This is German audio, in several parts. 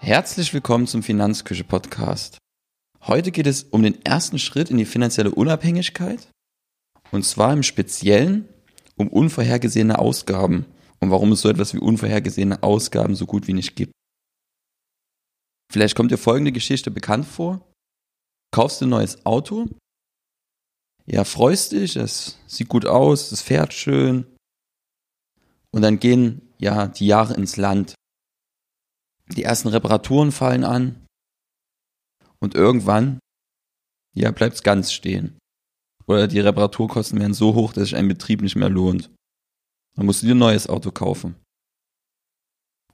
Herzlich willkommen zum Finanzküche Podcast. Heute geht es um den ersten Schritt in die finanzielle Unabhängigkeit und zwar im Speziellen um unvorhergesehene Ausgaben und warum es so etwas wie unvorhergesehene Ausgaben so gut wie nicht gibt. Vielleicht kommt dir folgende Geschichte bekannt vor. Kaufst du ein neues Auto? Ja, freust dich, es sieht gut aus, es fährt schön. Und dann gehen ja die Jahre ins Land. Die ersten Reparaturen fallen an. Und irgendwann, ja, bleibt es ganz stehen. Oder die Reparaturkosten werden so hoch, dass sich ein Betrieb nicht mehr lohnt. Dann musst du dir ein neues Auto kaufen.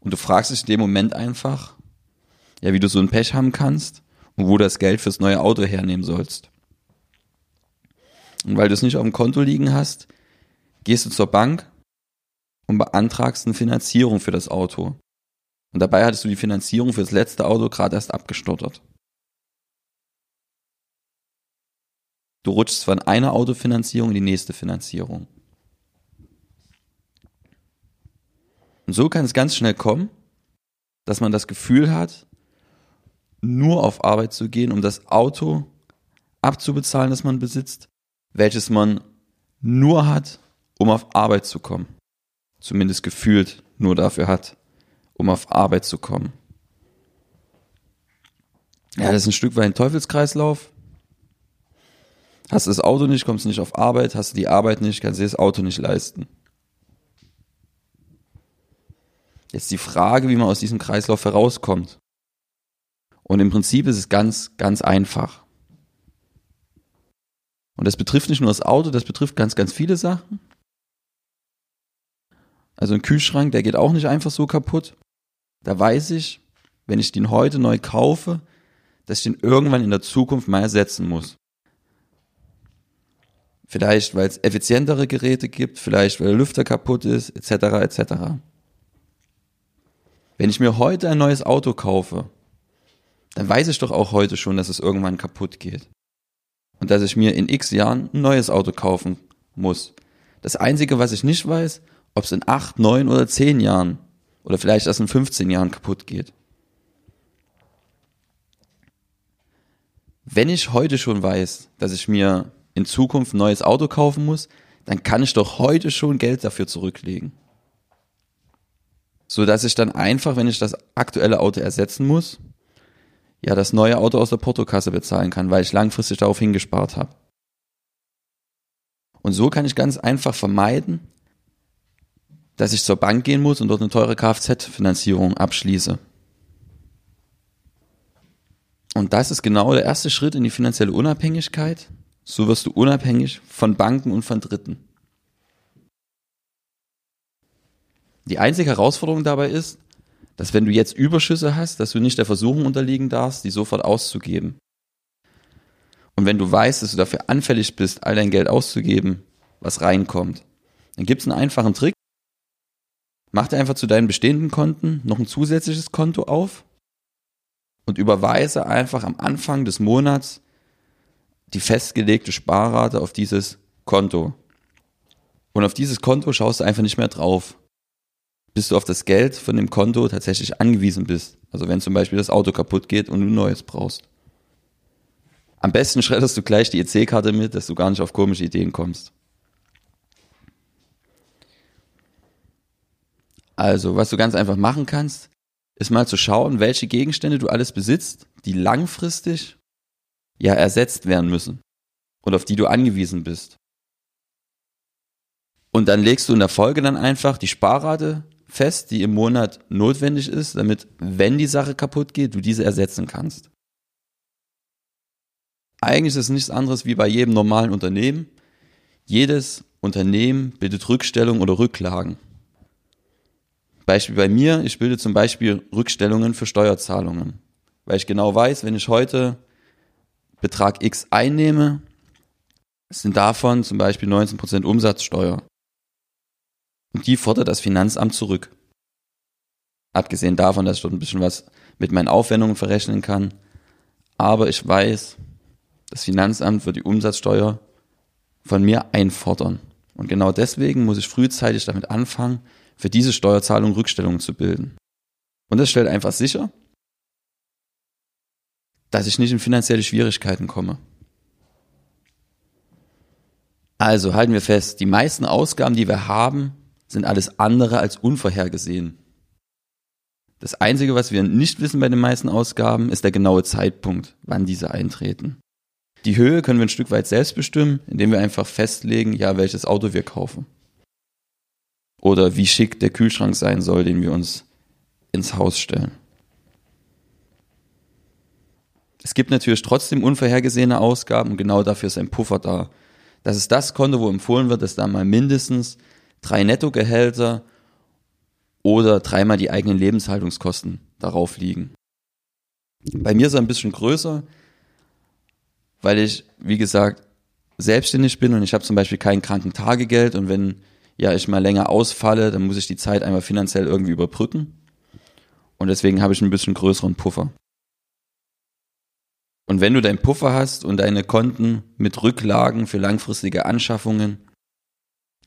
Und du fragst dich in dem Moment einfach, ja, wie du so ein Pech haben kannst und wo du das Geld fürs neue Auto hernehmen sollst. Und weil du es nicht auf dem Konto liegen hast, gehst du zur Bank und beantragst eine Finanzierung für das Auto. Und dabei hattest du die Finanzierung für das letzte Auto gerade erst abgestottert. Du rutschst von einer Autofinanzierung in die nächste Finanzierung. Und so kann es ganz schnell kommen, dass man das Gefühl hat, nur auf Arbeit zu gehen, um das Auto abzubezahlen, das man besitzt, welches man nur hat, um auf Arbeit zu kommen. Zumindest gefühlt nur dafür hat, um auf Arbeit zu kommen. Ja, das ist ein Stück weit ein Teufelskreislauf. Hast du das Auto nicht, kommst du nicht auf Arbeit, hast du die Arbeit nicht, kannst du das Auto nicht leisten. Jetzt die Frage, wie man aus diesem Kreislauf herauskommt. Und im Prinzip ist es ganz, ganz einfach. Und das betrifft nicht nur das Auto, das betrifft ganz, ganz viele Sachen. Also ein Kühlschrank, der geht auch nicht einfach so kaputt. Da weiß ich, wenn ich den heute neu kaufe, dass ich den irgendwann in der Zukunft mal ersetzen muss. Vielleicht, weil es effizientere Geräte gibt, vielleicht, weil der Lüfter kaputt ist, etc., etc. Wenn ich mir heute ein neues Auto kaufe, dann weiß ich doch auch heute schon, dass es irgendwann kaputt geht und dass ich mir in x Jahren ein neues Auto kaufen muss. Das Einzige, was ich nicht weiß, ob es in acht, neun oder zehn Jahren oder vielleicht erst in 15 Jahren kaputt geht. Wenn ich heute schon weiß, dass ich mir in Zukunft ein neues Auto kaufen muss, dann kann ich doch heute schon Geld dafür zurücklegen. So dass ich dann einfach, wenn ich das aktuelle Auto ersetzen muss, ja das neue Auto aus der Portokasse bezahlen kann, weil ich langfristig darauf hingespart habe. Und so kann ich ganz einfach vermeiden, dass ich zur Bank gehen muss und dort eine teure Kfz-Finanzierung abschließe. Und das ist genau der erste Schritt in die finanzielle Unabhängigkeit. So wirst du unabhängig von Banken und von Dritten. Die einzige Herausforderung dabei ist, dass wenn du jetzt Überschüsse hast, dass du nicht der Versuchung unterliegen darfst, die sofort auszugeben. Und wenn du weißt, dass du dafür anfällig bist, all dein Geld auszugeben, was reinkommt, dann gibt es einen einfachen Trick. Mach dir einfach zu deinen bestehenden Konten noch ein zusätzliches Konto auf und überweise einfach am Anfang des Monats die festgelegte Sparrate auf dieses Konto. Und auf dieses Konto schaust du einfach nicht mehr drauf bis du auf das Geld von dem Konto tatsächlich angewiesen bist. Also wenn zum Beispiel das Auto kaputt geht und du ein neues brauchst. Am besten schredderst du gleich die EC-Karte mit, dass du gar nicht auf komische Ideen kommst. Also, was du ganz einfach machen kannst, ist mal zu schauen, welche Gegenstände du alles besitzt, die langfristig ja ersetzt werden müssen und auf die du angewiesen bist. Und dann legst du in der Folge dann einfach die Sparrate fest, die im Monat notwendig ist, damit, wenn die Sache kaputt geht, du diese ersetzen kannst. Eigentlich ist es nichts anderes wie bei jedem normalen Unternehmen. Jedes Unternehmen bildet Rückstellungen oder Rücklagen. Beispiel bei mir, ich bilde zum Beispiel Rückstellungen für Steuerzahlungen, weil ich genau weiß, wenn ich heute Betrag X einnehme, sind davon zum Beispiel 19% Umsatzsteuer. Und die fordert das Finanzamt zurück. Abgesehen davon, dass ich dort ein bisschen was mit meinen Aufwendungen verrechnen kann. Aber ich weiß, das Finanzamt wird die Umsatzsteuer von mir einfordern. Und genau deswegen muss ich frühzeitig damit anfangen, für diese Steuerzahlung Rückstellungen zu bilden. Und das stellt einfach sicher, dass ich nicht in finanzielle Schwierigkeiten komme. Also halten wir fest, die meisten Ausgaben, die wir haben, sind alles andere als unvorhergesehen. Das Einzige, was wir nicht wissen bei den meisten Ausgaben, ist der genaue Zeitpunkt, wann diese eintreten. Die Höhe können wir ein Stück weit selbst bestimmen, indem wir einfach festlegen, ja, welches Auto wir kaufen. Oder wie schick der Kühlschrank sein soll, den wir uns ins Haus stellen. Es gibt natürlich trotzdem unvorhergesehene Ausgaben und genau dafür ist ein Puffer da. Das ist das Konto, wo empfohlen wird, dass da mal mindestens drei Nettogehälter oder dreimal die eigenen Lebenshaltungskosten darauf liegen. Bei mir ist er ein bisschen größer, weil ich, wie gesagt, selbstständig bin und ich habe zum Beispiel kein Krankentagegeld und wenn ja ich mal länger ausfalle, dann muss ich die Zeit einmal finanziell irgendwie überbrücken. Und deswegen habe ich ein bisschen größeren Puffer. Und wenn du deinen Puffer hast und deine Konten mit Rücklagen für langfristige Anschaffungen,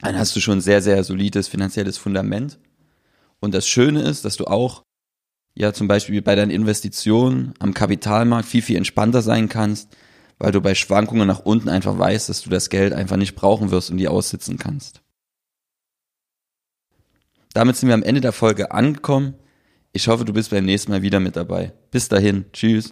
dann hast du schon sehr, sehr solides finanzielles Fundament. Und das Schöne ist, dass du auch ja zum Beispiel bei deinen Investitionen am Kapitalmarkt viel, viel entspannter sein kannst, weil du bei Schwankungen nach unten einfach weißt, dass du das Geld einfach nicht brauchen wirst und die aussitzen kannst. Damit sind wir am Ende der Folge angekommen. Ich hoffe, du bist beim nächsten Mal wieder mit dabei. Bis dahin, tschüss.